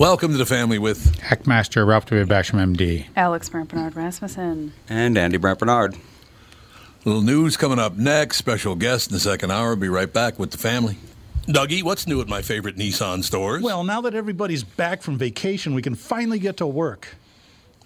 Welcome to the family with Hackmaster Ralph W. Basham, MD. Alex Brant Bernard Rasmussen. And Andy Brant Bernard. little news coming up next. Special guest in the second hour. Be right back with the family. Dougie, what's new at my favorite Nissan stores? Well, now that everybody's back from vacation, we can finally get to work.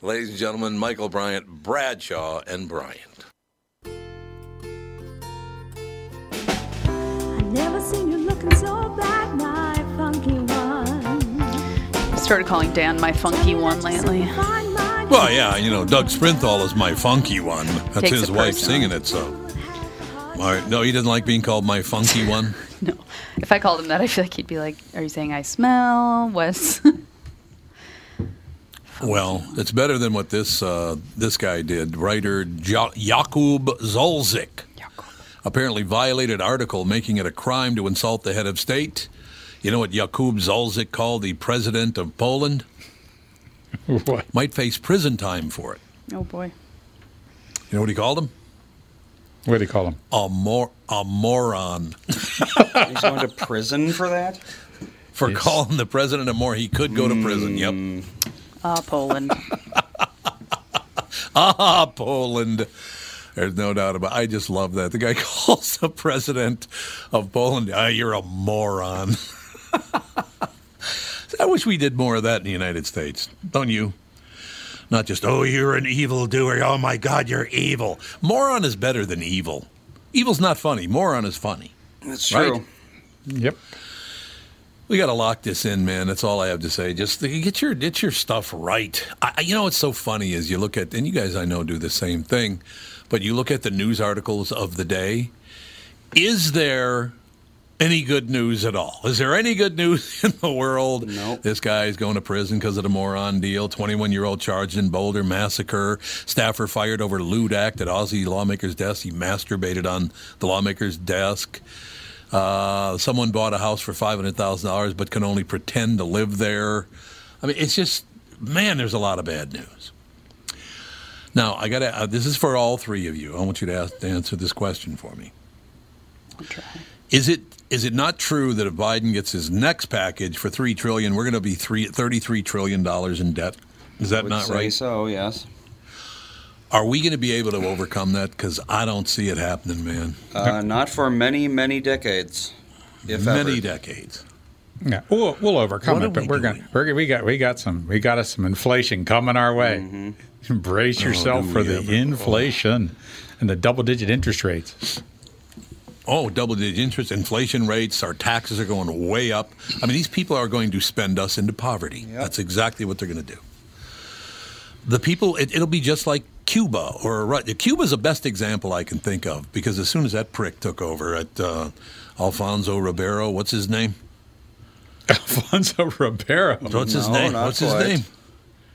Ladies and gentlemen, Michael Bryant, Bradshaw, and Bryant. I never seen you looking so bad, my funky one. Started calling Dan my funky one lately. Well, yeah, you know, Doug Sprinthal is my funky one. That's Takes his wife personal. singing it, so. All right. No, he doesn't like being called my funky one. No. If I called him that, I feel like he'd be like, Are you saying I smell? What's. Well, it's better than what this uh, this guy did. Writer jo- Jakub Żulczyk apparently violated article making it a crime to insult the head of state. You know what Jakub Żulczyk called the president of Poland? What? Might face prison time for it. oh boy. You know what he called him? What did he call him? A mor- a moron He's going to prison for that? for calling the president a moron. He could go to prison. Yep. Ah, Poland. Ah, Poland. There's no doubt about. it. I just love that. The guy calls the president of Poland. Ah, you're a moron. I wish we did more of that in the United States. Don't you? Not just oh, you're an evil doer. Oh my God, you're evil. Moron is better than evil. Evil's not funny. Moron is funny. That's Right. true. Yep. We got to lock this in, man. That's all I have to say. Just get your get your stuff right. I, you know what's so funny is you look at, and you guys I know do the same thing, but you look at the news articles of the day. Is there any good news at all? Is there any good news in the world? Nope. This guy's going to prison because of the moron deal. 21 year old charged in Boulder massacre. Staffer fired over lewd act at Aussie lawmaker's desk. He masturbated on the lawmaker's desk. Uh, someone bought a house for five hundred thousand dollars, but can only pretend to live there. I mean, it's just man. There's a lot of bad news. Now I got to. Uh, this is for all three of you. I want you to, ask, to answer this question for me. Try. Is it is it not true that if Biden gets his next package for three trillion, we're going to be three, 33 trillion dollars in debt? Is that Would not say right? so, yes. Are we going to be able to overcome that? Because I don't see it happening, man. Uh, not for many, many decades, if Many ever. decades. Yeah, we'll, we'll overcome What it, but we we're gonna we're, we got we got some we got us some inflation coming our way. Brace yourself do for the ever? inflation and the double digit interest rates. Oh, double digit interest, inflation rates, our taxes are going way up. I mean, these people are going to spend us into poverty. That's exactly what they're going to do. The people, it, it'll be just like Cuba or Ru- Cuba's the best example I can think of because as soon as that prick took over at uh, Alfonso Ribeiro, what's his name? Alfonso Ribeiro. What's his No, name? not What's his name?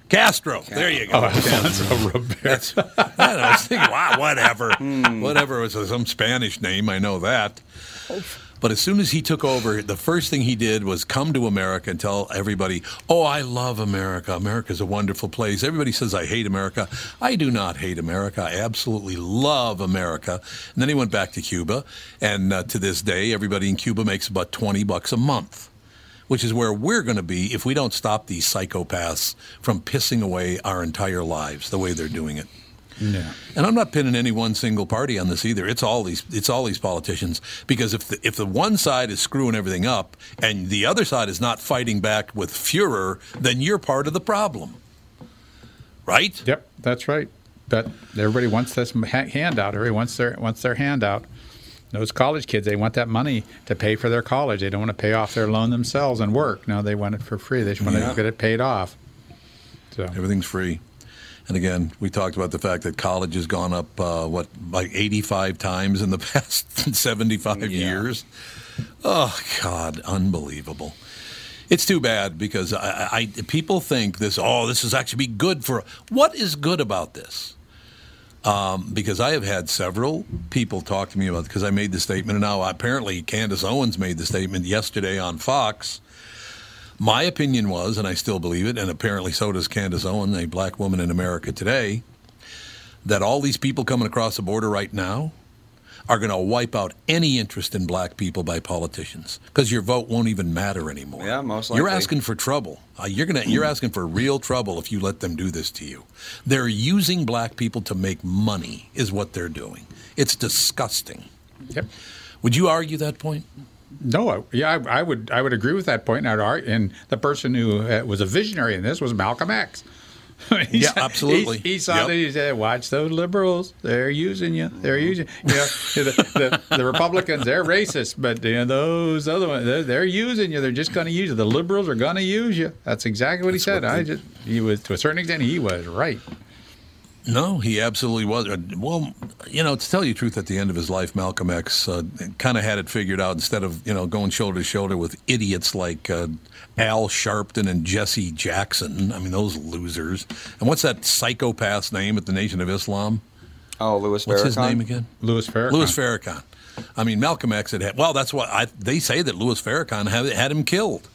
Castro. There you go. Oh, Alfonso Ribeiro. That's, I was thinking, wow, whatever. Whatever was some Spanish name, I know that. But as soon as he took over, the first thing he did was come to America and tell everybody, oh, I love America. America's a wonderful place. Everybody says I hate America. I do not hate America. I absolutely love America. And then he went back to Cuba. And uh, to this day, everybody in Cuba makes about 20 bucks a month which is where we're going to be if we don't stop these psychopaths from pissing away our entire lives the way they're doing it. Yeah. And I'm not pinning any one single party on this either. It's all these it's all these politicians because if the, if the one side is screwing everything up and the other side is not fighting back with furor, then you're part of the problem. Right? Yep, that's right. But everybody wants this handout. Everybody wants their wants their handout. Those college kids, they want that money to pay for their college. They don't want to pay off their loan themselves and work. No, they want it for free. They just want Yeah. to get it paid off. So Everything's free. And again, we talked about the fact that college has gone up, uh, what, like 85 times in the past 75 years. Oh, God, unbelievable. It's too bad because I, I, people think this, oh, this is actually be good for. What is good about this? Um, because I have had several people talk to me about because I made the statement, and now apparently Candace Owens made the statement yesterday on Fox. My opinion was, and I still believe it, and apparently so does Candace Owen, a black woman in America today, that all these people coming across the border right now are going to wipe out any interest in black people by politicians because your vote won't even matter anymore. Yeah, most likely. You're asking for trouble. Uh, you're gonna you're asking for real trouble if you let them do this to you. They're using black people to make money, is what they're doing. It's disgusting. Yep. Would you argue that point? No, I, yeah, I, I would I would agree with that point. And, I'd and the person who uh, was a visionary in this was Malcolm X. Yeah, saw- absolutely. He, he saw Yep. that. He said, "Watch those liberals. They're using you. They're using you. Know, the, the, the Republicans. They're racist, but you know, those other ones, they're, they're using you. They're just going to use you. The liberals are going to use you." That's exactly what he said. what I just he was to a certain extent he was right. No, he absolutely was. Uh, Well, you know, to tell you the truth, at the end of his life, Malcolm X uh, kind of had it figured out. Instead of you know going shoulder to shoulder with idiots like uh, Al Sharpton and Jesse Jackson. I mean, those losers. And what's that psychopath's name at the Nation of Islam? Oh, Louis What's his name again? Louis Farrakhan. Louis Farrakhan. I mean, Malcolm X had had. Well, that's what I, they say that Louis Farrakhan had, had him killed.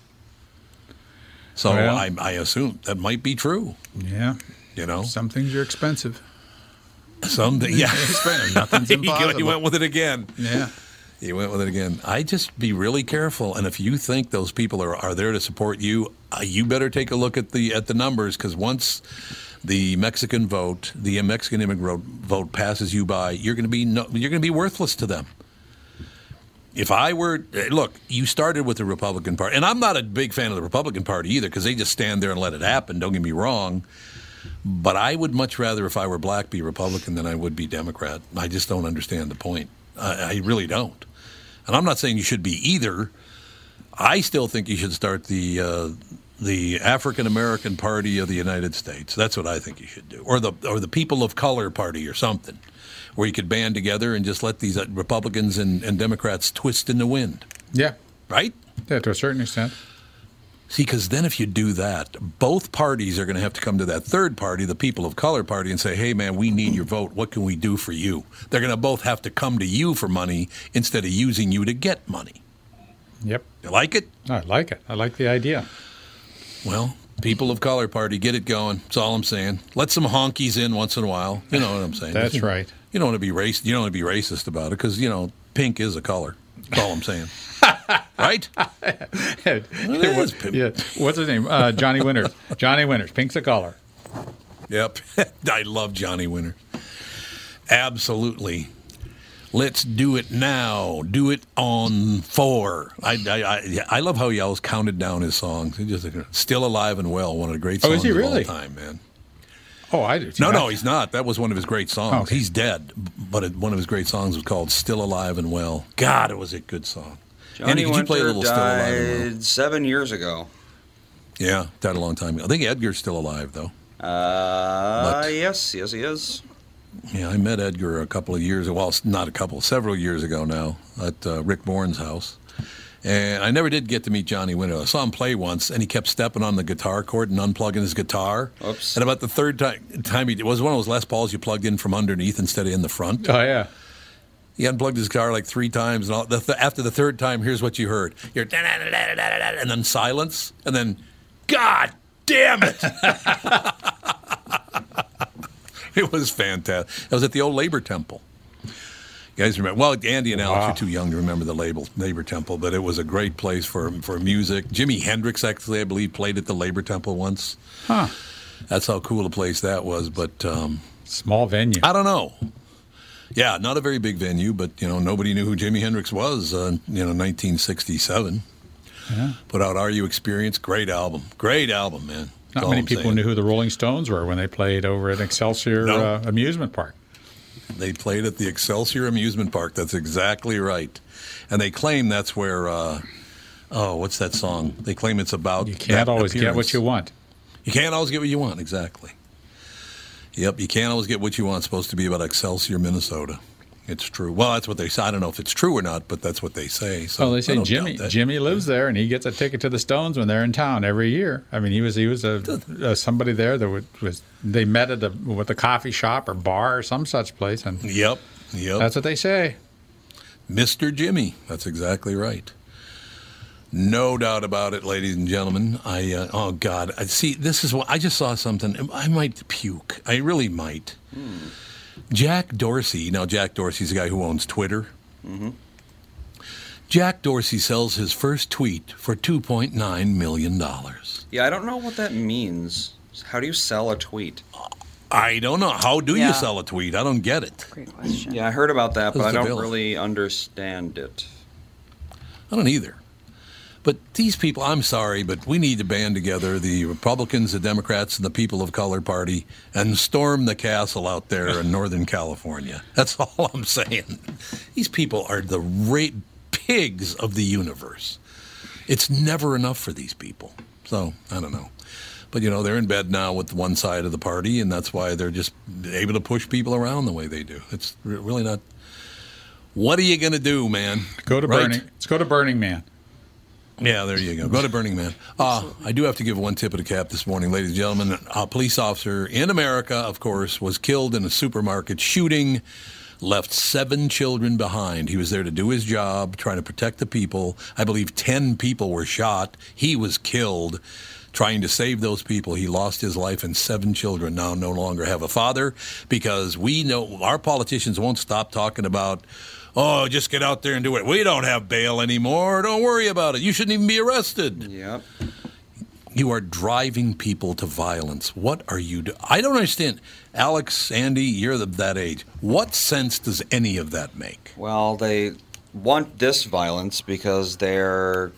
So Well. I, I assume that might be true. Yeah. You know, Some things are expensive. some yeah. Nothing's he, go- he went with it again. Yeah. He went with it again. I just be really careful, and if you think those people are, are there to support you, uh, you better take a look at the at the numbers because once the Mexican vote, the Mexican immigrant vote passes you by, you're going to be no, you're going to be worthless to them. If I were eh, look, you started with the Republican Party, and I'm not a big fan of the Republican Party either because they just stand there and let it happen. Don't get me wrong. But I would much rather, if I were black, be Republican than I would be Democrat. I just don't understand the point. I, I really don't. And I'm not saying you should be either. I still think you should start the uh, the African American Party of the United States. That's what I think you should do, or the or the People of Color Party, or something, where you could band together and just let these uh, Republicans and, and Democrats twist in the wind, Yeah. right? Yeah. To a certain extent. See, because then if you do that, both parties are going to have to come to that third party, the People of Color Party, and say, hey, man, we need your vote. What can we do for you? They're going to both have to come to you for money instead of using you to get money. Yep. You like it? I like it. I like the idea. Well, People of Color Party, get it going. That's all I'm saying. Let some honkies in once in a while. You know what I'm saying? That's right. You don't want to be racist. You don't want to be racist about it because, you know, pink is a color. That's all I'm saying. right? is pimp. yeah. What's his name? Uh, Johnny Winters. Johnny Winters. Pink's a color. Yep. I love Johnny Winter. Absolutely. Let's do it now. Do it on four. I, I, I, I love how he always counted down his songs. He just still alive and well. One of the great Oh, songs is he of all time, man. Oh, I do. too. No, no, he's not. That was one of his great songs. Okay. He's dead, but it, one of his great songs was called "Still Alive and Well." God, it was a good song. Johnny Andy, did you play a Winter little "Still Alive and Well"? seven years ago. Yeah, died a long time ago. I think Edgar's still alive though. Uh, But- yes, yes, he is. Yeah, I met Edgar a couple of years. Well, not a couple, several years ago now at uh, Rick Bourne's house. And I never did get to meet Johnny Winter. I saw him play once, and he kept stepping on the guitar cord and unplugging his guitar. Oops. And about the third time, time he it was one of those Les Pauls you plugged in from underneath instead of in the front. Oh yeah. He unplugged his guitar like three times, and all, the, the, after the third time, here's what you heard: you're and then silence, and then, God damn it! it was fantastic. It was at the old Labor Temple. You guys remember? Well, Andy and Alex Wow. are too young to remember the label, Labor Temple, but it was a great place for for music. Jimi Hendrix, actually, I believe, played at the Labor Temple once. Huh. That's how cool a place that was. But um, Small venue. I don't know. Yeah, not a very big venue, but you know nobody knew who Jimi Hendrix was. Uh, you know, 1967. Yeah. Put out "Are You Experienced"? Great album. Great album, man. Not many I'm people saying. knew who the Rolling Stones were when they played over at Excelsior No. uh, amusement park. They played at the Excelsior Amusement Park. That's exactly right. And they claim that's where. Uh, oh, what's that song? They claim it's about. You can't always get what you want. You can't always get what you want. Exactly. Yep, you can't always get what you want. It's supposed to be about Excelsior, Minnesota. It's true. Well, that's what they say. I don't know if it's true or not, but that's what they say. So Well, they say Jimmy. Jimmy lives there, and he gets a ticket to the Stones when they're in town every year. I mean, he was he was a, a somebody there that would, was they met at a with a coffee shop or bar or some such place, and Yep. Yep. that's what they say. Mr. Jimmy. That's exactly right. No doubt about it, ladies and gentlemen. I uh, oh God, I see. This is what I just saw something. I might puke. I really might. Jack Dorsey. Now, Jack Dorsey's the guy who owns Twitter. Mm-hmm. Jack Dorsey sells his first tweet for two point nine million dollars. Yeah, I don't know what that means. How do you sell a tweet? I don't know. How do Yeah. you sell a tweet? I don't get it. Great question. Yeah, I heard about that, but I don't bill? really understand it. I don't either. But these people, I'm sorry, but we need to band together the Republicans, the Democrats, and the People of Color Party and storm the castle out there in Northern California. That's all I'm saying. These people are the ra- pigs of the universe. It's never enough for these people. So, I don't know. But, you know, they're in bed now with one side of the party, and that's why they're just able to push people around the way they do. It's really not. What are you going to do, man? Go to Right? Burning. Let's go to Burning Man. Yeah, there you go. Go to Burning Man. Uh, I do have to give one tip of the cap this morning, ladies and gentlemen. A police officer in America, of course, was killed in a supermarket shooting, left seven children behind. He was there to do his job, trying to protect the people. I believe 10 people were shot. He was killed trying to save those people. He lost his life, and seven children now no longer have a father because we know our politicians won't stop talking about. Oh, just get out there and do it. We don't have bail anymore. Don't worry about it. You shouldn't even be arrested. Yep. You are driving people to violence. What are you doing? I don't understand. Alex, Andy, you're the, that age. What sense does any of that make? Well, they want this violence because they're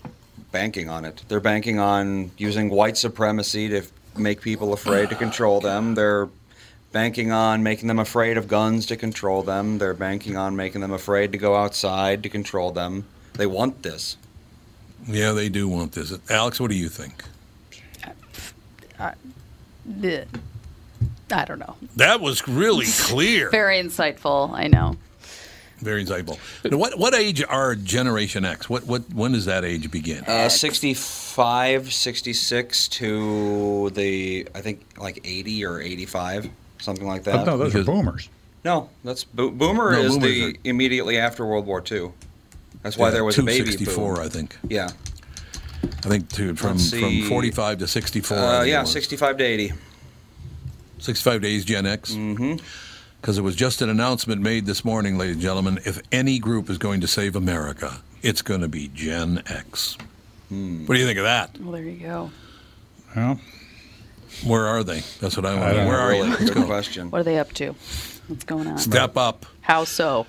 banking on it. They're banking on using white supremacy to f- make people afraid to control them. They're banking on making them afraid of guns to control them. They're banking on making them afraid to go outside to control them. They want this. Yeah, they do want this. Alex, what do you think? Bleh. I don't know. That was really clear. Very insightful. I know. Very insightful. Now, what what age are Generation X? What what when does that age begin? Uh, 65, 66 to the, I think, like 80 or 85, something like But that. no, those because- are boomers. No, that's bo- boomer No, is the are- immediately after World War II. That's why Yeah, there was a baby 264, boom. I think. Yeah, I think to, from from 45 to 64. Uh, yeah, 65 to 80. 65 days Gen X. Mm-hmm. Because it was just an announcement made this morning, ladies and gentlemen. If any group is going to save America, it's going to be Gen X. Hmm. What do you think of that? Well, there you go. Well, Where are they? That's what I want. To know. Where know. are you? Let's good go. question. What are they up to? What's going on? Step up. How so?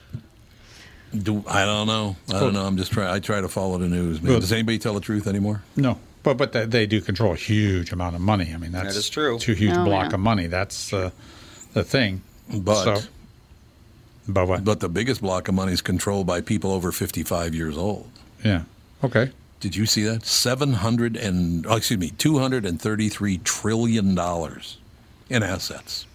Do I don't know. I don't know. I'm just trying. I try to follow the news. Man. Well- Does anybody tell the truth anymore? no. But but they, they do control a huge amount of money. I mean, that's is true. Two huge Oh, block yeah. of money. That's uh, the thing. But So- But what? but the biggest block of money is controlled by people over 55 years old. yeah. Okay. Did you see that? 700 and oh, excuse me, 233 trillion dollars in assets.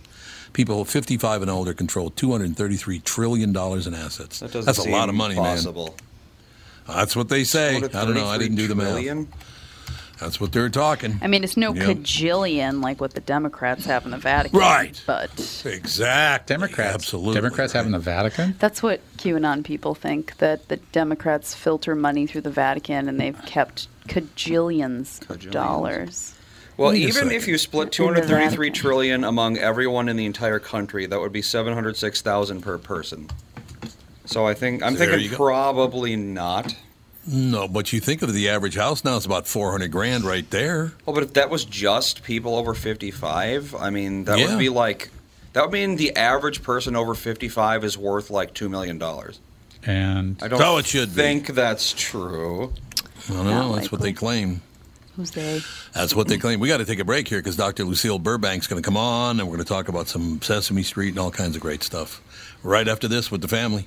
People 55 and older control 233 trillion dollars in assets. That doesn't That's a lot of money, possible. man. That's what they say. I don't know. I didn't do the math. Trillion? That's what they're talking. I mean, it's no Yep. cajillion like what the Democrats have in the Vatican. Right. But Exactly. Democrats. Absolutely. Democrats right. having the Vatican. that's what QAnon people think that the Democrats filter money through the Vatican and they've kept cajillions, of dollars. Well, Wait even if you split In the 233 Vatican. trillion among everyone in the entire country, that would be 706,000 per person. So I think I'm There thinking probably not. No, but you think of the average house now, it's about 400 grand right there. Well, but if that was just people over 55, I mean, that Yeah. would be like that would mean the average person over 55 is worth like 2 million dollars. And I don't So it should be. think that's true. I don't know. That's what they claim. Who's they? That's what they claim. We got to take a break here because Dr. Lucille Burbank's going to come on and we're going to talk about some Sesame Street and all kinds of great stuff right after this with the family.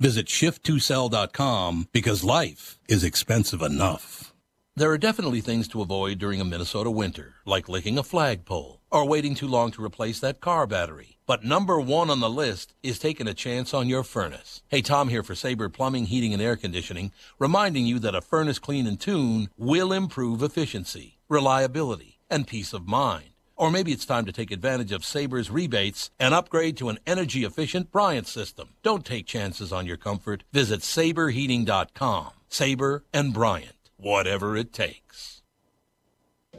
Visit shift2sell.com because life is expensive enough. There are definitely things to avoid during a Minnesota winter, like licking a flagpole or waiting too long to replace that car battery. But number one on the list is taking a chance on your furnace. Hey, Tom here for Saber Plumbing, Heating, and Air Conditioning, reminding you that a furnace clean and tune will improve efficiency, reliability, and peace of mind. Or maybe it's time to take advantage of Saber's rebates and upgrade to an energy efficient Bryant system. Don't take chances on your comfort. Visit saberheating.com. Saber and Bryant, whatever it takes.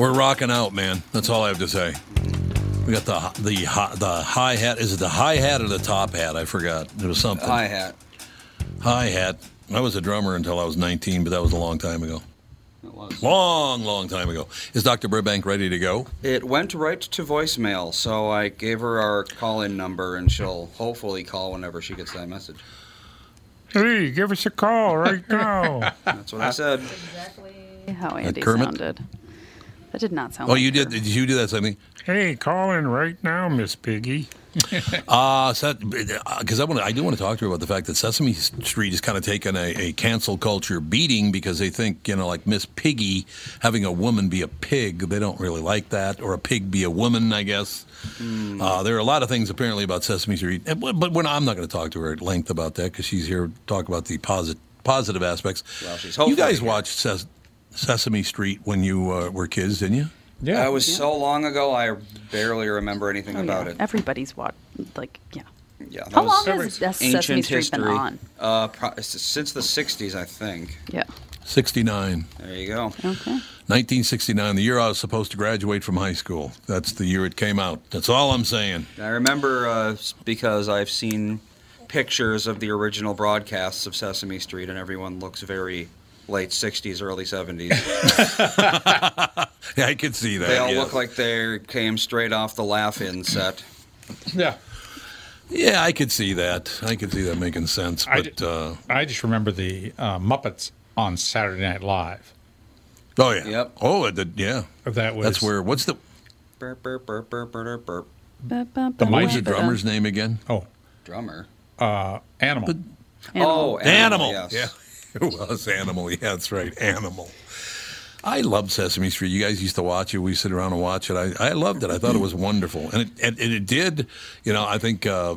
We're rocking out, man. That's all I have to say. We got the the the hi hat. Is it the hi hat or the top hat? I forgot. It was something. Hi hat. Hi hat. I was a drummer until I was 19, but that was a long time ago. It was. Long, long time ago. Is Dr. Burbank ready to go? It went right to voicemail, so I gave her our call-in number, and she'll hopefully call whenever she gets that message. Hey, give us a call right now. That's what I said. Exactly how Andy Kermit? sounded. That did not sound Oh, like you did. Did you do that, something? hey, call in right now, Miss Piggy. Uh, because I want to, I do want to talk to her about the fact that Sesame Street is kind of taken a, a cancel culture beating because they think, you know, like Miss Piggy having a woman be a pig, they don't really like that, or a pig be a woman, I guess. Uh, there are a lot of things apparently about Sesame Street, but, but when, I'm not going to talk to her at length about that because she's here to talk about the positive aspects. Well, she's you guys here. watched Ses- Sesame Street when you uh, were kids, didn't you? yeah, That was so long ago, I barely remember anything Oh, about yeah. it. Everybody's watched, like, yeah. Yeah, that How long has ancient Sesame Street history. been on? Uh, pro- since the '60s, I think. Yeah. 69. There you go. Okay. 1969, the year I was supposed to graduate from high school. That's the year it came out. That's all I'm saying. I remember uh, because I've seen pictures of the original broadcasts of Sesame Street, and everyone looks very late '60s, early '70s. Yeah, I could see that. they all yeah. look like they came straight off the Laugh-In set. yeah. Yeah, I could see that. I could see that making sense. But d- uh, I just remember the uh, Muppets on Saturday Night Live. oh yeah, Yep. oh it did- yeah. That was That's where. What's the Burp, burp, burp, burp, burp, burp. The what was the drummer's name again? Oh, Drummer. uh, Animal. Oh, Animal. yes. Yeah. It was Animal. Yeah, that's right. Animal. I loved Sesame Street. You guys used to watch it. We sit around and watch it. I, I loved it. I thought it was wonderful. And it, and, and it did, you know, I think, uh,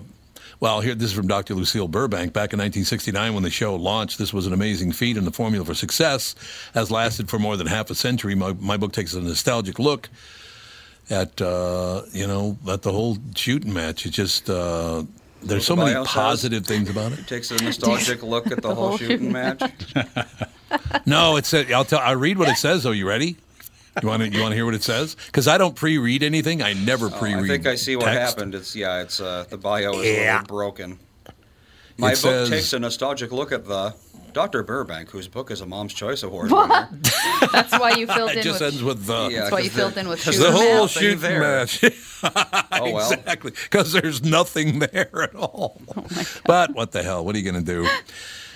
well, here, this is from Dr. Lucille Burbank. Back in 1969, when the show launched, this was an amazing feat, and the formula for success has lasted for more than half a century. My, my book takes a nostalgic look at, uh, you know, at the whole shooting match. It's just, uh, there's so many bio says? positive things about it. Takes a nostalgic look at the, whole, shooting match. No, it said. I'll tell. I read what it says. though. you ready? You want to? You want to hear what it says? Because I don't pre-read anything. I never Oh, pre-read. I think I see what text. happened. It's yeah, it's uh, the bio is a Yeah. little broken. My book says- takes a nostalgic look at the Dr. Burbank, whose book is a Mom's Choice Award winner. That's why you filled It in just with. ends with the. Yeah, that's why you 'cause filled the- in with 'cause shooter the whole man. nothing shooting there. match. Oh well. exactly, because there's nothing there at all. Oh but what the hell? What are you going to do?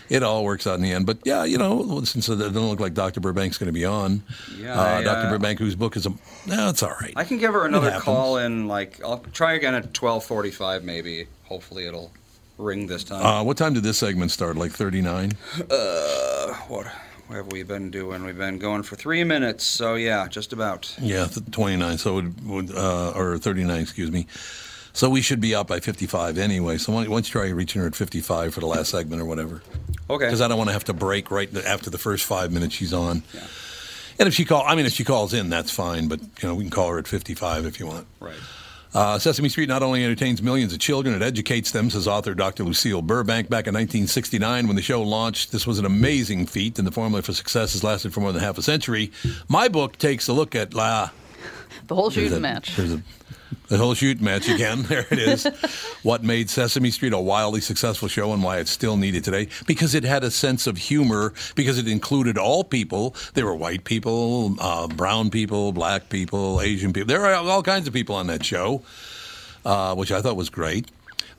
It all works out in the end. But yeah, you know, since it doesn't look like Dr. Burbank's going to be on, Yeah, uh, I, Dr. uh, Burbank, whose book is a, no, it's all right. I can give her another call in like I'll try again at twelve forty five maybe. Hopefully it'll ring this time. Uh, what time did this segment start? Like 39? Uh, what, what have we been doing? We've been going for three minutes, so yeah, just about. Yeah, th- 29. So it would, would uh, or 39, excuse me. So we should be out by 55 anyway. So why why don't you try reaching her at 55 for the last segment or whatever? Okay. Because I don't want to have to break right after the first five minutes she's on. Yeah. And if she call, I mean, if she calls in, that's fine. But you know, we can call her at 55 if you want. Right. Uh, Sesame Street not only entertains millions of children, it educates them, says author Dr. Lucille Burbank. Back in 1969, when the show launched, this was an amazing feat, and the formula for success has lasted for more than half a century. My book takes a look at uh, The whole shooting a- match. There's a, the whole shoot match again. There it is. what made Sesame Street a wildly successful show and why it's still needed today? Because it had a sense of humor. Because it included all people. There were white people, uh, brown people, black people, Asian people. There were all kinds of people on that show, uh, which I thought was great.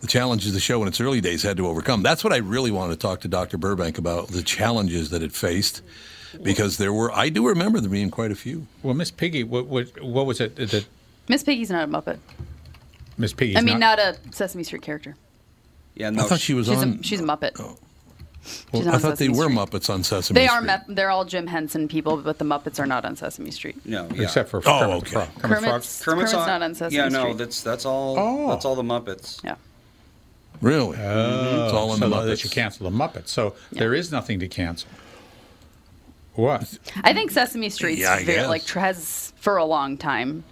The challenges the show in its early days had to overcome. That's what I really wanted to talk to Dr. Burbank about the challenges that it faced. Because there were, I do remember there being quite a few. Well, Miss Piggy, what, what, what was it that Miss Piggy's not a Muppet. Miss Piggy. I mean, not, a Sesame Street character. Yeah, I no. thought she was She's on. a she's a Muppet. Oh. Well, I on thought they Sesame were Street. Muppets on Sesame Street. They Street. are. Mep- they're all Jim Henson people, but the Muppets are not on Sesame Street. no, yeah. except for Oh, Kermit the okay. Frog. Kermit the Kermit's, Kermit's, not on Sesame Yeah, Street. no, that's that's all. Oh. That's all the Muppets. yeah. Really? Mm-hmm. it's all on so the that Muppets. you cancel the Muppets. So there is nothing to cancel. What? I think Sesame Street's Yeah, I very, like has for a long time.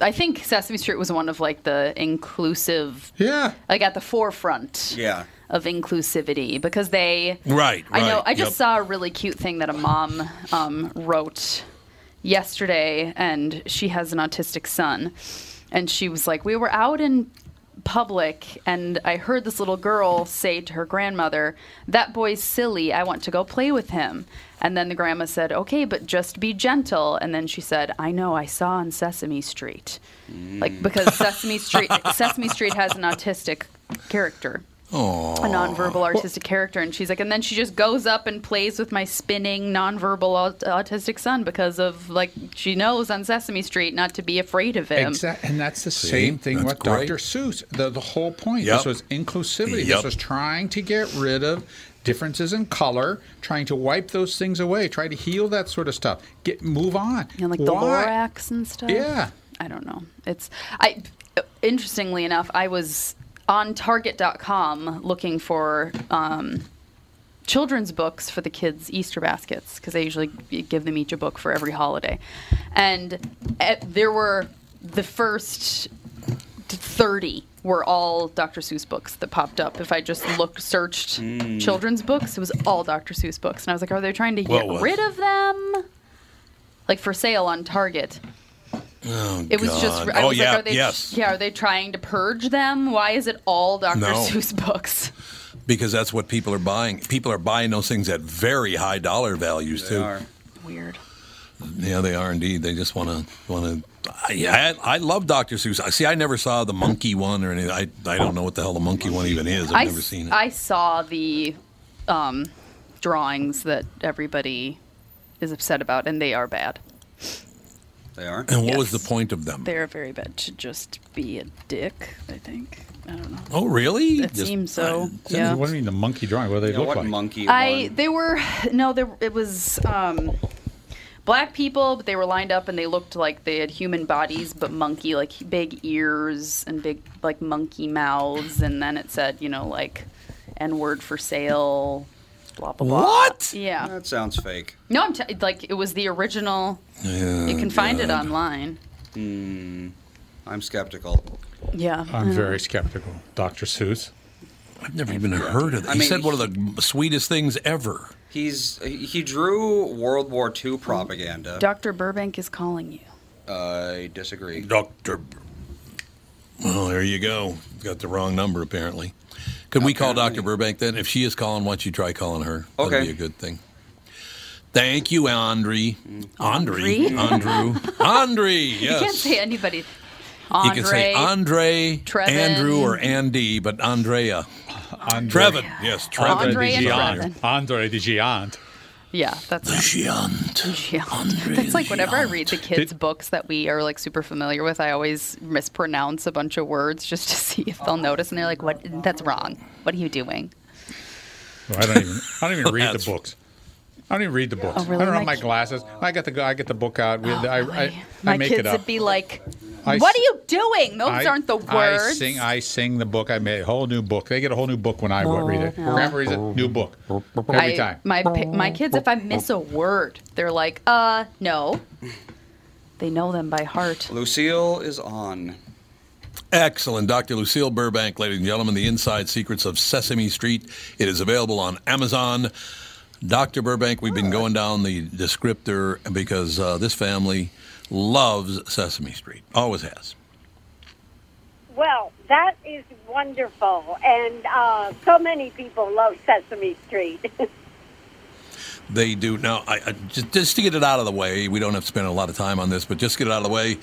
I think Sesame Street was one of like the inclusive, Yeah. like at the forefront Yeah. of inclusivity because they. Right, I know. I just yep. saw a really cute thing that a mom um, wrote yesterday, and she has an autistic son, and she was like, "We were out in public, and I heard this little girl say to her grandmother, "That boy's silly. I want to go play with him." And then the grandma said, "Okay, but just be gentle." And then she said, "I know. I saw on Sesame Street, like because mm. Sesame Street Sesame Street has an autistic character." Aw. a nonverbal artistic character and she's like and then she just goes up and plays with my spinning nonverbal aut- autistic son because of like she knows on sesame street not to be afraid of him Exactly, and that's the same thing That's with great. Dr. Seuss. The, the whole point. Yep. This was inclusivity. Yep. This was trying to get rid of differences in color, trying to wipe those things away, try to heal that sort of stuff. Get move on. and like the Why? Lorax and stuff Yeah. i don't know it's i interestingly enough i was on target.com looking for um, children's books for the kids easter baskets because i usually give them each a book for every holiday and eh, there were the first 30 were all Dr. Seuss books that popped up. If I just looked, searched children's books, it was all Dr. Seuss books. And I was like, are they trying to get was- rid of them? Like for sale on Target. Oh, It was just, God. I oh, was yeah, like, are they, yes. yeah, are they trying to purge them? Why is it all Dr. No. Seuss books? Because that's what people are buying. People are buying those things at very high dollar values, They too. are. Weird. Yeah, they are indeed. They just want to want to. I, I love Dr. Seuss. I See, I never saw the monkey one or anything. I, I don't know what the hell the monkey one even is. I've I, never seen it. I saw the um, drawings that everybody is upset about, and they are bad. They are. and what was the point of them? They're very bad to just be a dick, I think. I don't know. Oh, really? It Just- seems so. So yeah. What do you mean the monkey drawing? What do they Yeah, look what like? monkey? I one? they were no, there it was um, black people, but they were lined up and they looked like they had human bodies, but monkey, like big ears and big like monkey mouths, and then it said, you know, like N word for sale, blah blah blah. What? Yeah. That sounds fake. No, I'm t- like it was the original. Yeah, You can find it God. online. Hmm. I'm skeptical. Yeah. I'm very skeptical. Dr. Seuss. I've never even heard of that. I he mean, said one of the sweetest things ever. He's he drew World War II propaganda. Dr. Burbank is calling you. I disagree. Doctor. Well, there you go. Got the wrong number apparently. Could we call Dr. Burbank then? If she is calling, why don't you try calling her? That'd be a good thing. Thank you, Andre. Mm. Andre. Andre? Andrew. Andre. Yes. You can't say anybody. You can say Andre, Trevin. Andrew, or Andy, but Andrea. Andre, Trevin. Yes, Trevin. Andre and Giant. Andre the Giant. Yeah, that's Giant. Yeah. Andre That's like whenever I read the kids' books that we are like super familiar with, I always mispronounce a bunch of words just to see if they'll notice, and they're like, "What? That's wrong. What are you doing?" Well, I don't even. I don't even read the books. I don't even read the oh, books. Oh, really? I don't have My my glasses. I get the I get the book out. We, I, I, I My make kids it up. would be like, I "What s- are you doing? Those I- aren't the words. I words." sing. I sing the book. I made a whole new book. They get a whole new book when I read it. Grandma reads it. New book every I- time. My my kids, if I miss a word, they're like, "Uh, no." They know them by heart. Lucille is on. Excellent. Dr. Lucille Burbank, ladies and gentlemen, The Inside Secrets of Sesame Street. It is available on Amazon. Dr. Burbank, we've been going down the descriptor because uh, this family loves Sesame Street. Always has. Well, that is wonderful. And uh, so many people love Sesame Street. They do. Now, I, I, just, just to get it out of the way, we don't have to spend a lot of time on this, but just get it out of the way.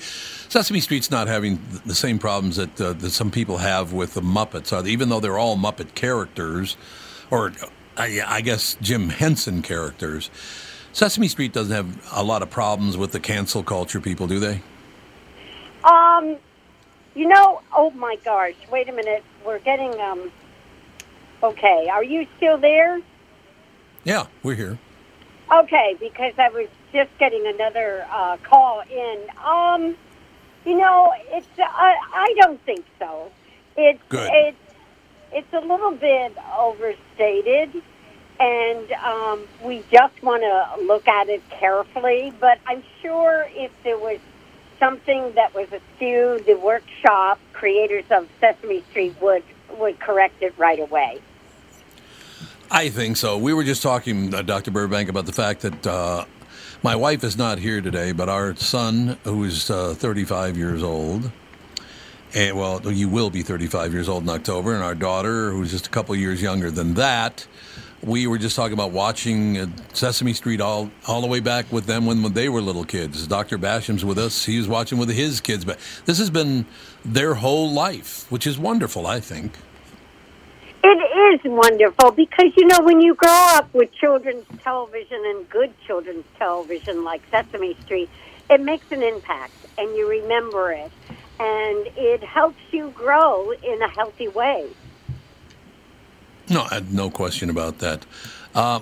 Sesame Street's not having the same problems that, uh, that some people have with the Muppets. Uh, even though they're all Muppet characters, or I, I guess Jim Henson characters, Sesame Street doesn't have a lot of problems with the cancel culture people, do they? um, you know, oh my gosh, wait a minute. We're getting, um, okay, are you still there? Yeah, we're here. Okay, because I was just getting another uh, call in. Um, you know, it's I, I don't think so. It's Good. it's it's a little bit overstated, and um, we just want to look at it carefully. But I'm sure if there was something that was askew, the workshop creators of Sesame Street would would correct it right away. I think so. We were just talking, uh, Dr. Burbank, about the fact that uh, my wife is not here today, but our son, who is uh, 35 years old, and well, you will be 35 years old in October, and our daughter, who's just a couple years younger than that, we were just talking about watching uh, Sesame Street all, all the way back with them when, when they were little kids. Dr. Basham's with us. He was watching with his kids. But this has been their whole life, which is wonderful, I think. It is wonderful because you know when you grow up with children's television and good children's television like Sesame Street, it makes an impact and you remember it, and it helps you grow in a healthy way. No, no question about that. Uh,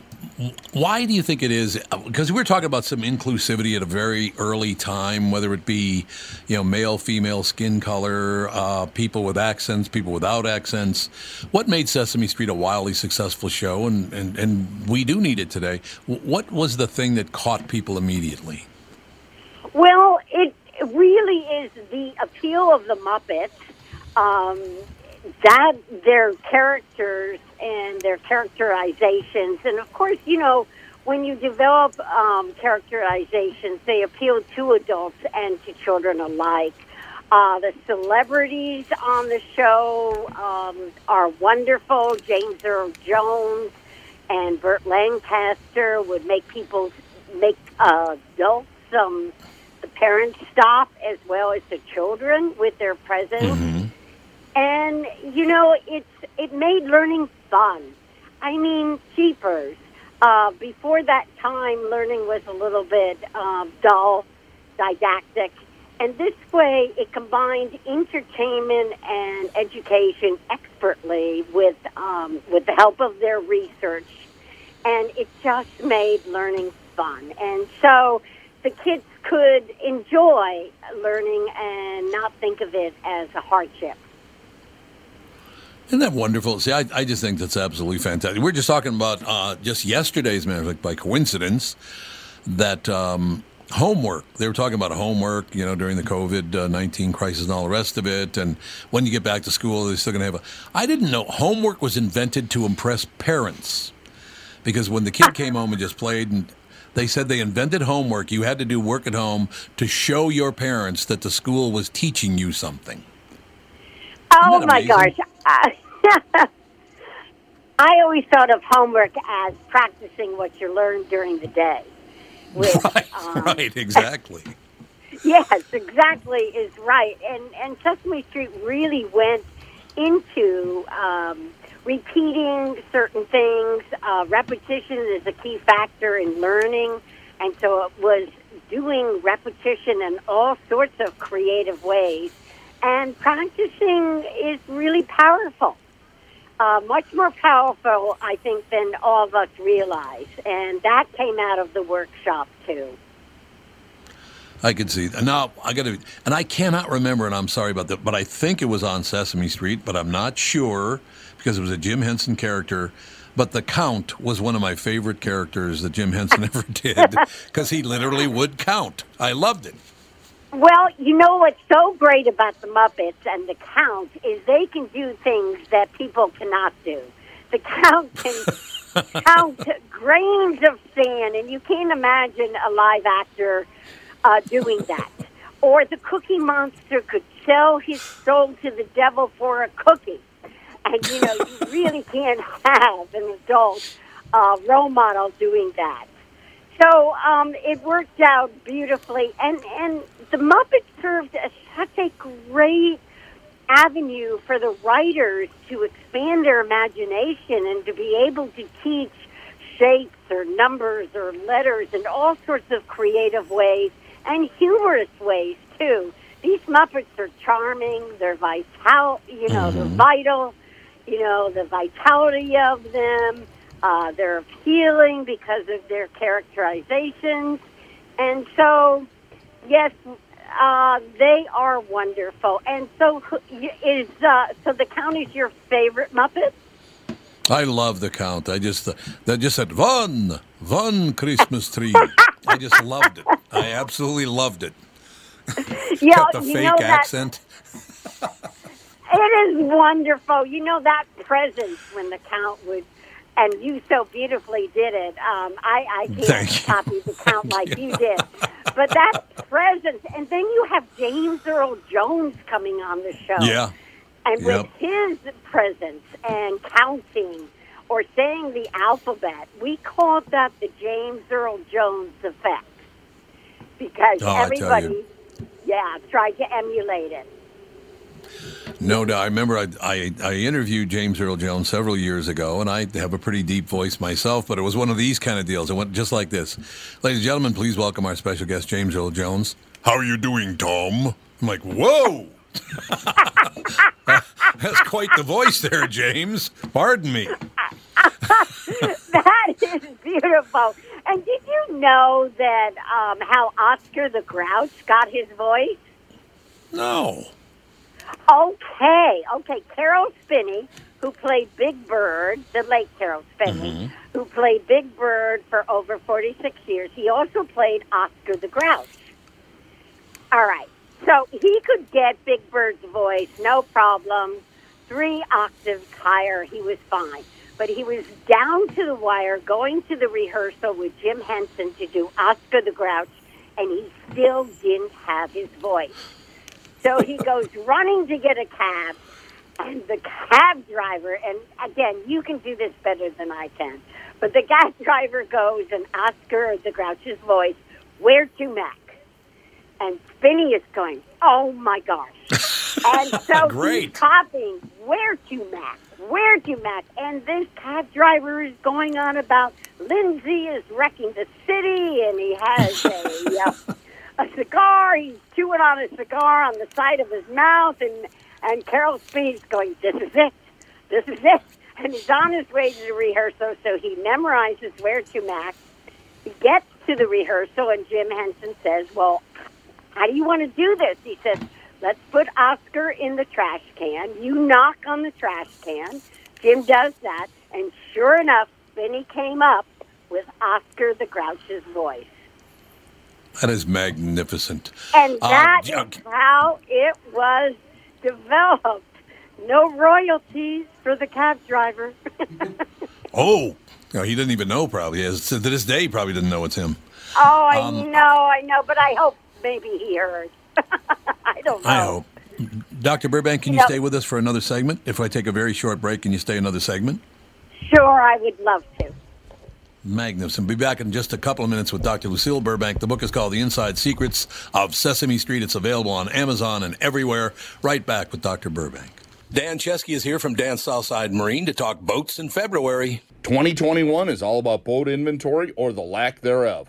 why do you think it is? Because we're talking about some inclusivity at a very early time, whether it be, you know, male, female, skin color, uh, people with accents, people without accents. What made Sesame Street a wildly successful show, and, and, and we do need it today? What was the thing that caught people immediately? Well, it really is the appeal of the Muppets. Um, that their characters and their characterizations, and of course, you know, when you develop um, characterizations, they appeal to adults and to children alike. Uh, the celebrities on the show um, are wonderful. James Earl Jones and Burt Lancaster would make people make uh, adults um, the parents stop as well as the children with their presence. And you know, it's it made learning fun. I mean, cheapers. Uh, before that time, learning was a little bit um, dull, didactic, And this way, it combined entertainment and education expertly with um, with the help of their research, and it just made learning fun. And so the kids could enjoy learning and not think of it as a hardship. Isn't that wonderful? See, I, I just think that's absolutely fantastic. We are just talking about uh, just yesterday's matter of fact, by coincidence, that um, homework. They were talking about homework, you know, during the COVID nineteen crisis and all the rest of it. And when you get back to school, they're still going to have a. I didn't know homework was invented to impress parents, because when the kid came home and just played and. They said they invented homework. You had to do work at home to show your parents that the school was teaching you something. Oh my gosh. Uh, I always thought of homework as practicing what you learned during the day. Which, um, right, exactly. Yes, exactly is right. And and Sesame Street really went into um, repeating certain things. Uh, repetition is a key factor in learning, and so it was doing repetition in all sorts of creative ways. And practicing is really powerful. Uh, much more powerful, I think, than all of us realize. And that came out of the workshop, too. I can see. Now I got to, and I cannot remember, and I'm sorry about that, but I think it was on Sesame Street, but I'm not sure because it was a Jim Henson character. But the Count was one of my favorite characters that Jim Henson ever did because he literally would count. I loved it. Well, you know what's so great about the Muppets and the Count is they can do things that people cannot do. The Count can count grains of sand, and you can't imagine a live actor uh, doing that. Or the Cookie Monster could sell his soul to the devil for a cookie. And, you know, you really can't have an adult uh, role model doing that. So um, it worked out beautifully, and and the Muppets served as such a great avenue for the writers to expand their imagination and to be able to teach shapes or numbers or letters in all sorts of creative ways and humorous ways too. These Muppets are charming. They're vital, you know, they're vital. You know, the vitality of them. Uh, they're appealing because of their characterizations. And so, yes, uh, they are wonderful. And so, is uh, so the count is your favorite Muppet? I love the Count. I just, that just said one, one Christmas tree. I just loved it. I absolutely loved it. Yeah, Got the you fake know that- accent. It is wonderful. You know that presence when the count would, and you so beautifully did it. Um, I, I can't Thank you. copy the count like you did, but that presence, and then you have James Earl Jones coming on the show. Yeah. And with his presence and counting or saying the alphabet, we called that the James Earl Jones effect because Oh, I tell you. everybody, yeah, tried to emulate it. No doubt. I remember I, I, I interviewed James Earl Jones several years ago, and I have a pretty deep voice myself, but it was one of these kind of deals. It went just like this. Ladies and gentlemen, please welcome our special guest, James Earl Jones. How are you doing, Tom? I'm like, whoa! That's quite the voice there, James. Pardon me. that is beautiful. And did you know that um, how Oscar the Grouch got his voice? No. Okay, okay. Caroll Spinney, who played Big Bird, the late Caroll Spinney, mm-hmm. who played Big Bird for over 46 years, he also played Oscar the Grouch. All right. So he could get Big Bird's voice, no problem. Three octaves higher, he was fine. But he was down to the wire going to the rehearsal with Jim Henson to do Oscar the Grouch, and he still didn't have his voice. So he goes running to get a cab, and the cab driver, and again, you can do this better than I can, but the cab driver goes and asks Oscar the Grouch's voice, where to Mac? And Spinney is going, oh my gosh. and so Great. he's copying, where to Mac? Where to Mac? And this cab driver is going on about Lindsay is wrecking the city, and he has a, uh, a cigar. He's chewing on a cigar on the side of his mouth, and and Caroll Speed's going, "This is it, this is it," and he's on his way to the rehearsal, so he memorizes where to Max. He gets to the rehearsal, and Jim Henson says, "Well, how do you want to do this?" He says, "Let's put Oscar in the trash can. You knock on the trash can." Jim does that, and sure enough, Benny came up with Oscar the Grouch's voice. That is magnificent. And Uh, that yeah, is how it was developed. No royalties for the cab driver. Oh, no, he didn't even know. Probably to this day, he probably didn't know it's him. oh, I Um, know, I know, but I hope maybe he heard. I don't know. I hope. Dr. Burbank, can you Yep. stay with us for another segment? If I take a very short break, can you stay another segment? Sure, I would love to. Magnificent. Be back in just a couple of minutes with Dr. Lucille Burbank. The book is called The Inside Secrets of Sesame Street. It's available on Amazon and everywhere. Right back with Dr. Burbank. Dan Chesky is here from Dan's Southside Marine to talk boats in February. 2021 is all about boat inventory or the lack thereof.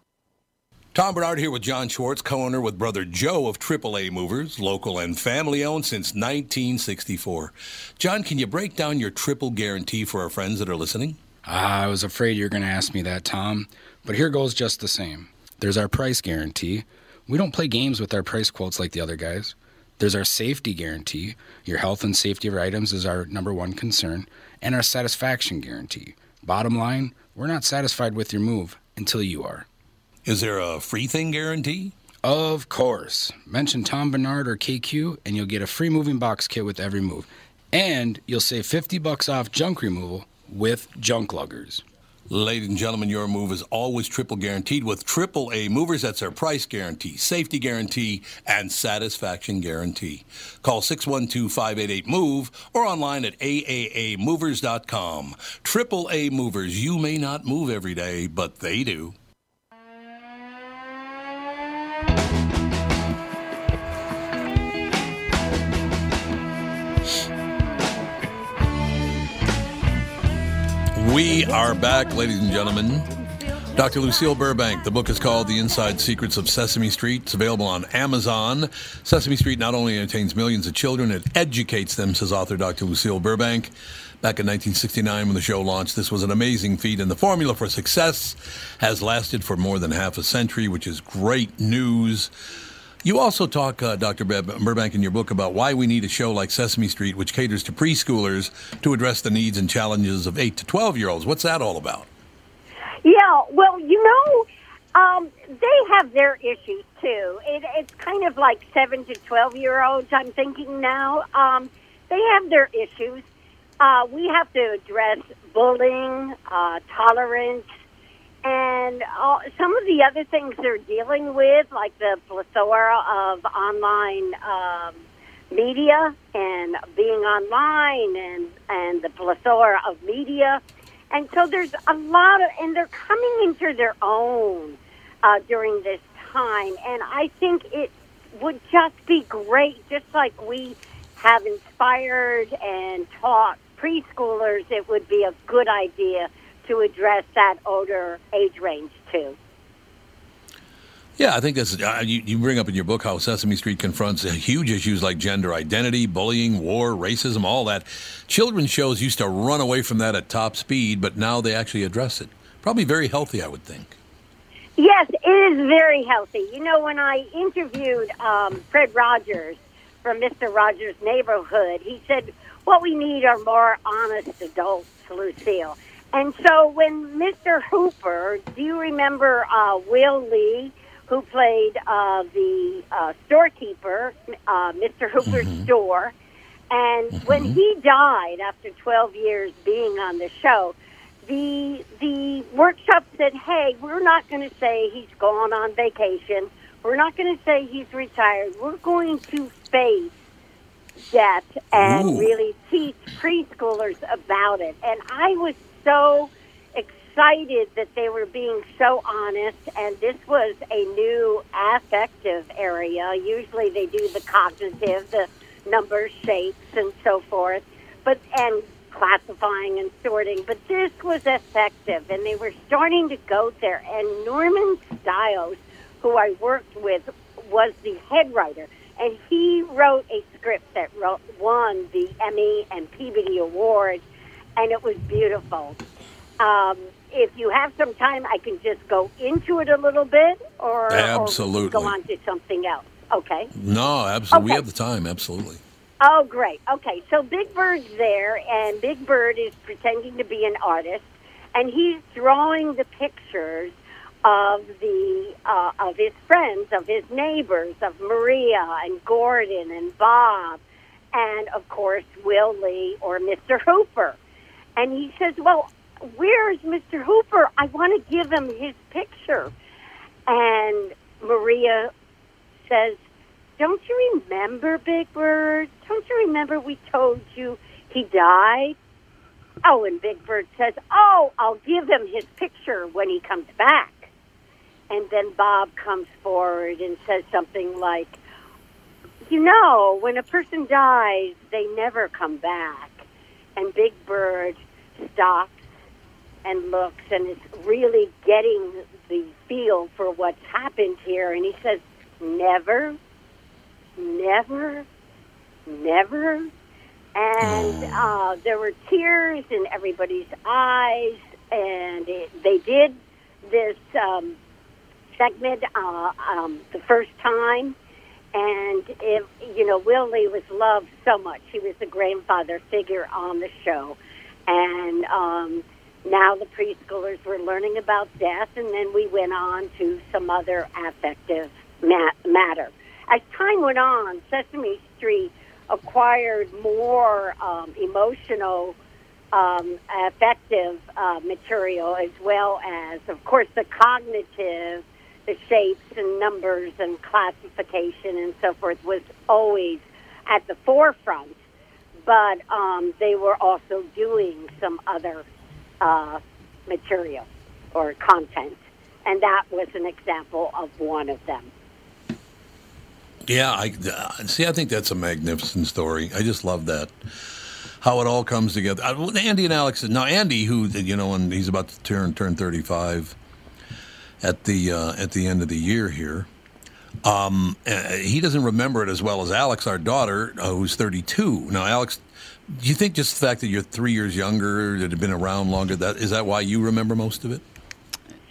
Tom Bernard here with John Schwartz, co-owner with brother Joe of AAA Movers, local and family owned since 1964. John, can you break down your triple guarantee for our friends that are listening? Ah, I was afraid you were going to ask me that, Tom. But here goes just the same. There's our price guarantee. We don't play games with our price quotes like the other guys. There's our safety guarantee. Your health and safety of items is our number one concern. And our satisfaction guarantee. Bottom line, we're not satisfied with your move until you are. Is there a free thing guarantee? Of course. Mention Tom Bernard or KQ and you'll get a free moving box kit with every move. And you'll save 50 bucks off junk removal with junk luggers. Ladies and gentlemen, your move is always triple guaranteed with triple A movers. That's our price guarantee, safety guarantee, and satisfaction guarantee. Call 612-588-MOVE or online at aaamovers.com. Triple A movers. You may not move every day, but they do. We are back, ladies and gentlemen. Dr. Lucille Burbank. The book is called The Inside Secrets of Sesame Street. It's available on Amazon. Sesame Street not only entertains millions of children, it educates them, says author Dr. Lucille Burbank. Back in 1969, when the show launched, this was an amazing feat, and the formula for success has lasted for more than half a century, which is great news. You also talk, uh, Dr. Bur- Burbank, in your book about why we need a show like Sesame Street, which caters to preschoolers to address the needs and challenges of 8 to 12 year olds. What's that all about? Yeah, well, you know, um, they have their issues too. It, it's kind of like seven to twelve year olds. I'm thinking now. Um, they have their issues. Uh, we have to address bullying, uh, tolerance, and uh, some of the other things they're dealing with, like the plethora of online um, media and being online, and and the plethora of media. And so there's a lot of, and they're coming into their own uh, during this time. And I think it would just be great, just like we have inspired and taught preschoolers, it would be a good idea to address that older age range too. Yeah, I think that's uh, you, you bring up in your book how Sesame Street confronts huge issues like gender identity, bullying, war, racism, all that. Children's shows used to run away from that at top speed, but now they actually address it. Probably very healthy, I would think. Yes, it is very healthy. You know, when I interviewed um, Fred Rogers from Mr. Rogers' Neighborhood, he said, What we need are more honest adults, Lucille. And so when Mr. Hooper, do you remember uh, Will Lee, who played uh, the uh, storekeeper, uh, Mr. Hooper's store? And when he died after 12 years being on the show, the the workshop said, "Hey, we're not going to say he's gone on vacation. We're not going to say he's retired. We're going to face death and Ooh. really teach preschoolers about it." And I was so excited that they were being so honest and this was a new affective area. Usually they do the cognitive the numbers shapes and so forth but and classifying and sorting but this was affective and they were starting to go there and norman stiles who i worked with was the head writer and he wrote a script that wrote, won the emmy and peabody award and it was beautiful um, if you have some time, I can just go into it a little bit, or, Absolutely. or go on to something else. Okay. No, absolutely. We have the time. Absolutely. Oh, great. Okay, so Big Bird's there, and Big Bird is pretending to be an artist, and he's drawing the pictures of the uh, of his friends, of his neighbors, of Maria and Gordon and Bob, and of course Will Lee or Mr. Hooper. And he says, "Well, where's Mr. Hooper? I want to give him his picture." And Maria says, Don't you remember, Big Bird? Don't you remember we told you he died? Oh, and Big Bird says, Oh, I'll give him his picture when he comes back. And then Bob comes forward and says something like, You know, when a person dies, they never come back. And Big Bird stops and looks and is really getting the feel for what's happened here. And he says, Never, never, never. And uh, there were tears in everybody's eyes. And it, they did this um, segment uh, um, the first time. And, if, you know, Will Lee was loved so much. He was the grandfather figure on the show. And um, now the preschoolers were learning about death, and then we went on to some other affective ma- matter. As time went on, Sesame Street acquired more um, emotional, um, affective uh, material, as well as, of course, the cognitive, the shapes and numbers and classification and so forth was always at the forefront. But um, they were also doing some other uh, material or content. And that was an example of one of them. Yeah, I uh, see. I think that's a magnificent story. I just love that how it all comes together. Uh, Andy and Alex. Now, Andy, who you know, and he's about to turn turn thirty five at the uh, at the end of the year here. Um, uh, he doesn't remember it as well as Alex, our daughter, uh, who's thirty two. Now, Alex, do you think just the fact that you're three years younger, that had been around longer, that is that why you remember most of it?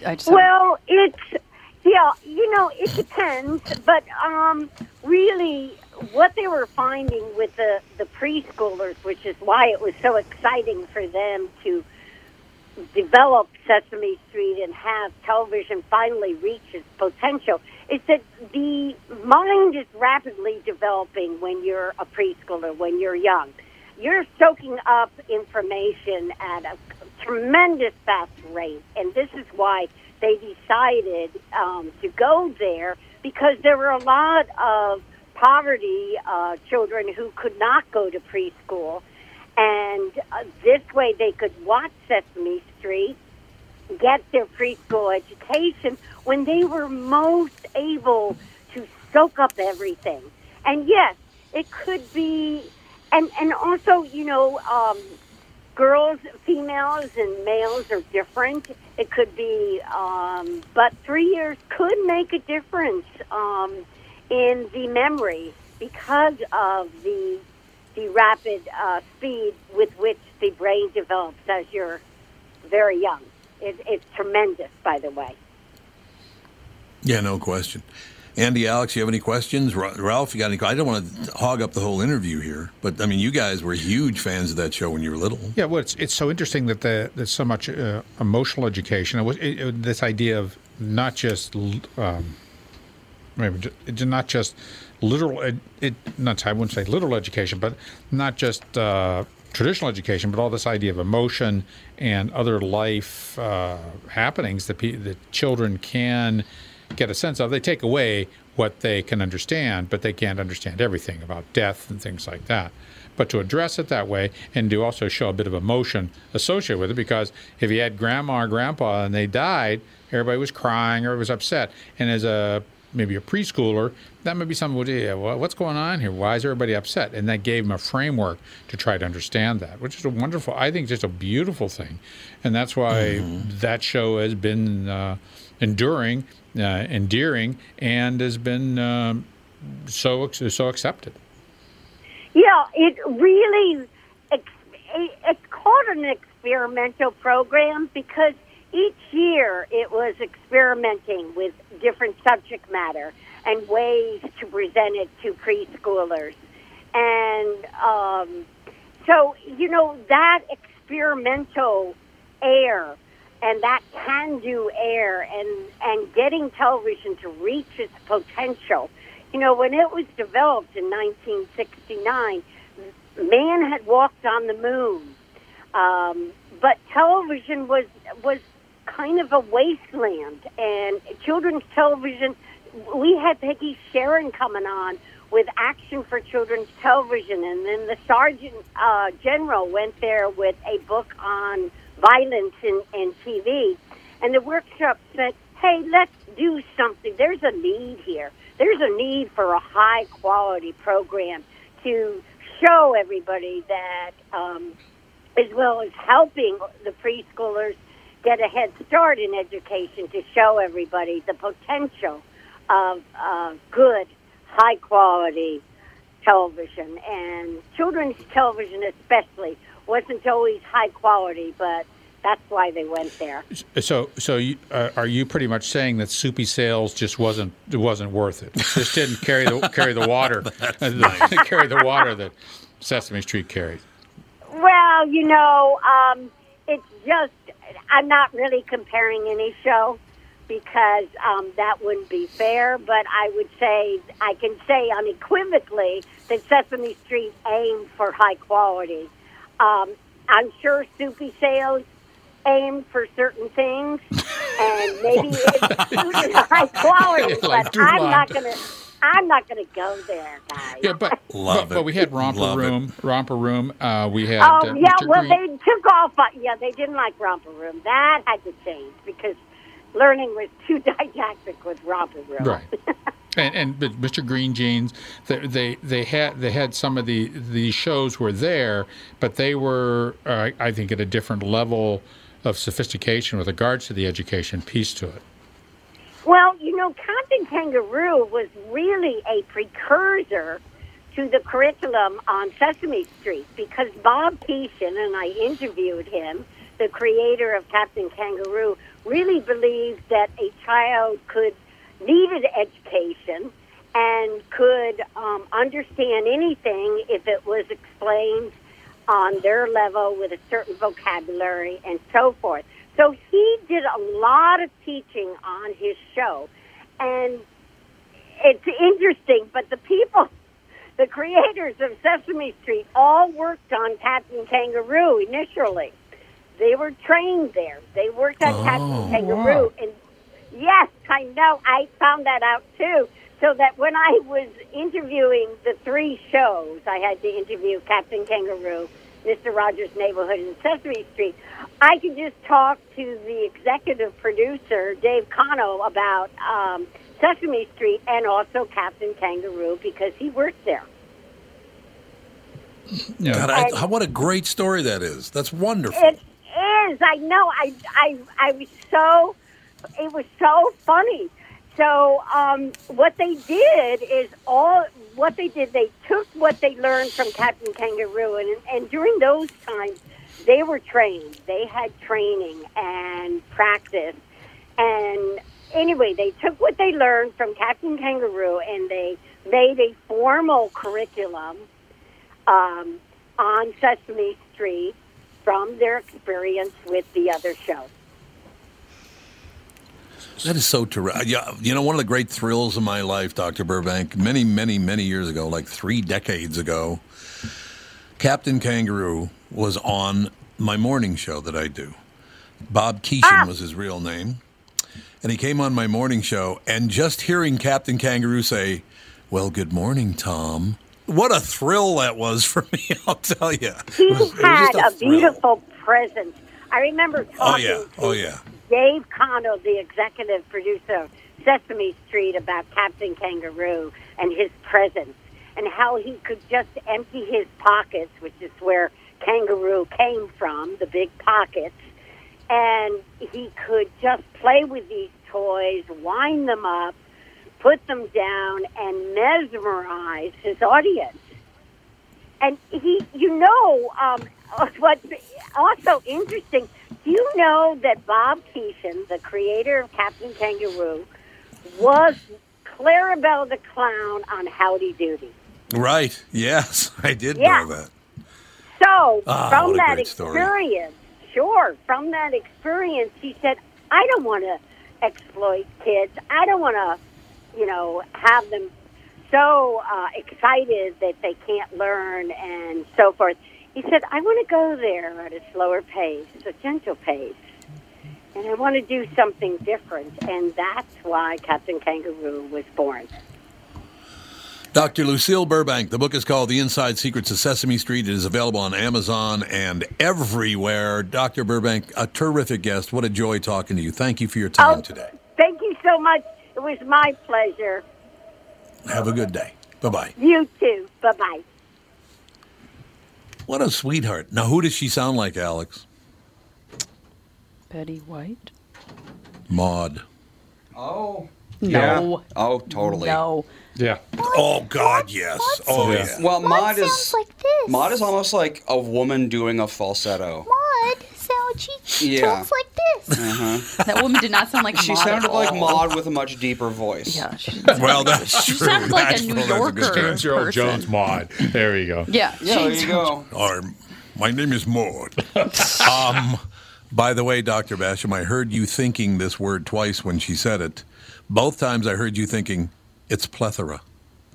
I just Well, it's yeah, you know, it depends, but um, really, what they were finding with the the preschoolers, which is why it was so exciting for them to develop Sesame Street and have television finally reach its potential, is that the mind is rapidly developing when you're a preschooler, when you're young. You're soaking up information at a tremendous fast rate, and this is why they decided um, to go there because there were a lot of poverty uh, children who could not go to preschool, and uh, this way they could watch Sesame Street, get their preschool education when they were most able to soak up everything. And yes, it could be, and and also you know. Um, girls, females, and males are different. It could be, um, but three years could make a difference um, in the memory because of the the rapid uh, speed with which the brain develops as you're very young. It, it's tremendous, by the way. Yeah, no question. Andy, Alex, you have any questions? Ralph, you got any? I don't want to hog up the whole interview here, but I mean, you guys were huge fans of that show when you were little. Yeah, well, it's it's so interesting that the, there's so much uh, emotional education. It was it, it- this idea of not just um, maybe ju- not just literal. Ed, it not I wouldn't say literal education, but not just uh, traditional education, but all this idea of emotion and other life uh, happenings that pe- that children can get a sense of. They take away what they can understand, but they can't understand everything about death and things like that. But to address it that way and to also show a bit of emotion associated with it, because if you had grandma or grandpa and they died, everybody was crying or was upset. And as a maybe a preschooler, that might be something. Well, yeah, well, what's going on here? Why is everybody upset? And that gave them a framework to try to understand that, which is a wonderful. I think just a beautiful thing, and that's why that show has been uh, enduring, uh, endearing, and has been um, so so accepted. Yeah, it really ex- it's called an experimental program because each year it was experimenting with different subject matter and ways to present it to preschoolers. And um, so, you know, that experimental air and that can do air and, and getting television to reach its potential. You know, when it was developed in 1969, man had walked on the moon. Um, but television was was kind of a wasteland, and children's television. We had Peggy Charren coming on with Action for Children's Television, and then the Surgeon uh, General went there with a book on violence in, in TV, and the workshop said, "Hey, let's do something. There's a need here. There's a need for a high quality program to show everybody that." Um, as well as helping the preschoolers get a head start in education to show everybody the potential of uh, good, high quality television. And children's television, especially, wasn't always high quality, but that's why they went there. So, so you, uh, are you pretty much saying that Soupy Sales just wasn't wasn't worth it? Just didn't carry the carry the water, carry the water that Sesame Street carried. Well, you know, um, it's just I'm not really comparing any show because um, that wouldn't be fair. But I would say I can say unequivocally that Sesame Street aimed for high quality. Um, I'm sure Soupy Sales aimed for certain things, and maybe it's high quality. Like but I'm not gonna. I'm not gonna go there, guys. Yeah, but Love but, it. but we had Romper Love it. Room, Romper Room. Uh, we had Oh uh, yeah, well Green. they took off. uh, Yeah, they didn't like Romper Room. That had to change because learning was too didactic with Romper Room. Right. And, and but Mr. Green Jeans, they, they they had they had some of the the shows were there, but they were uh, I think at a different level of sophistication with regards to the education piece to it. Well, you know, Captain Kangaroo was really a precursor to the curriculum on Sesame Street because Bob Keeshan, and I interviewed him, the creator of Captain Kangaroo, really believed that a child could needed education and could um, understand anything if it was explained on their level with a certain vocabulary and so forth. So he did a lot of teaching on his show. And it's interesting, but the people, the creators of Sesame Street, all worked on Captain Kangaroo initially. They were trained there. They worked on Captain oh, Kangaroo. And yes, I know. I found that out too. So that when I was interviewing the three shows, I had to interview Captain Kangaroo, Mr. Rogers' Neighborhood, and Sesame Street. I could just talk to the executive producer, Dave Connell, about um, Sesame Street and also Captain Kangaroo because he worked there. You know, God, I, how, what a great story that is. That's wonderful. It is. I know. I, I, I was so. It was so funny. So um, what they did is all what they did. They took what they learned from Captain Kangaroo, and and during those times, they were trained. They had training and practice, and anyway, they took what they learned from Captain Kangaroo and they made a formal curriculum um, on Sesame Street from their experience with the other That is so terrific. Uh, yeah, you know, one of the great thrills of my life, Dr. Burbank, many, many, many years ago, like three decades ago, Captain Kangaroo was on my morning show that I do. Bob Keeshan ah. was his real name. And he came on my morning show, and just hearing Captain Kangaroo say, Well, good morning, Tom. What a thrill that was for me, I'll tell you. He had a, beautiful presence. I remember talking Oh, yeah. Oh, yeah. Dave Connell, the executive producer of Sesame Street, about Captain Kangaroo and his presence and how he could just empty his pockets, which is where kangaroo came from, the big pockets, and he could just play with these toys, wind them up, put them down, and mesmerize his audience. And he, you know, um, what's also interesting, you know that Bob Keeshan, the creator of Captain Kangaroo, was Clarabelle the Clown on Howdy Doody? Right. Yes, I did Yeah. know that. So Ah, from that story. experience, sure, from that experience, he said, "I don't want to exploit kids. I don't want to, you know, have them so uh, excited that they can't learn and so forth." He said, "I want to go there at a slower pace, a gentle pace." And I want to do something different, and that's why Captain Kangaroo was born. Dr. Lucille Burbank. The book is called The Inside Secrets of Sesame Street. It is available on Amazon and everywhere. Dr. Burbank, a terrific guest. What a joy talking to you. Thank you for your time Oh. today. Thank you so much. It was my pleasure. Have a good day. Bye bye. You too. Bye bye. What a sweetheart. Now, who does she sound like, Alex? Betty White? Maude. Oh. No. Oh, totally. No. Yeah. Oh, God, yes. Oh, yeah. Well, Maude is Maude is almost like a woman doing a falsetto. Maude sounds she Yeah. talks like this. Uh-huh. That woman did not sound like She Maude at sounded like all. Maude with a much deeper voice. Yeah. She, Well, that's She true. sounds like a That's- New well, that's Yorker good James Earl. Jones Maude. There you go. Yeah. Yeah, there you go. Or, my name is Maude. um, by the way, Dr. Basham, I heard you thinking this word twice when she said it. Both times I heard you thinking, it's plethora.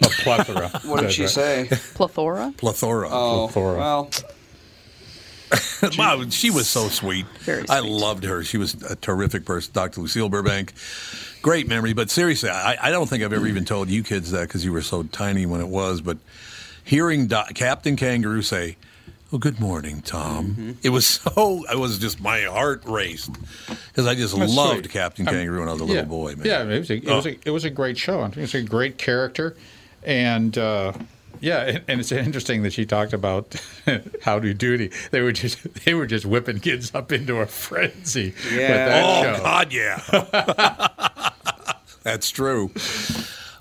A plethora. What did That's she right. say? Plethora? Plethora. Oh, Plethora. well, Wow, she was so sweet. Very I loved her. She was a terrific person, Dr. Lucille Burbank. Great memory. But seriously, I, I don't think I've ever even told you kids that because you were so tiny when it was. But hearing Do- Captain Kangaroo say, "Oh, good morning, Tom," Mm-hmm. it was so. I was just my heart raced because I just That's loved sweet. Captain Kangaroo when I was a little boy. Man. Yeah, it was a, it, was a, it was a great show. I think It's a great character, and uh, yeah, and, and it's interesting that she talked about Howdy Doody. They were just they were just whipping kids up into a frenzy with Yeah. that Oh show. God, yeah. That's true.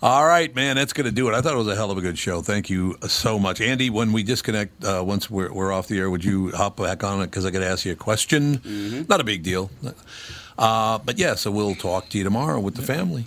All right, man, that's going to do it. I thought it was a hell of a good show. Thank you so much, Andy. When we disconnect, uh, once we're, we're off the air, would you hop back on it because I got to ask you a question? Not a big deal, uh, but yeah. So we'll talk to you tomorrow with the family.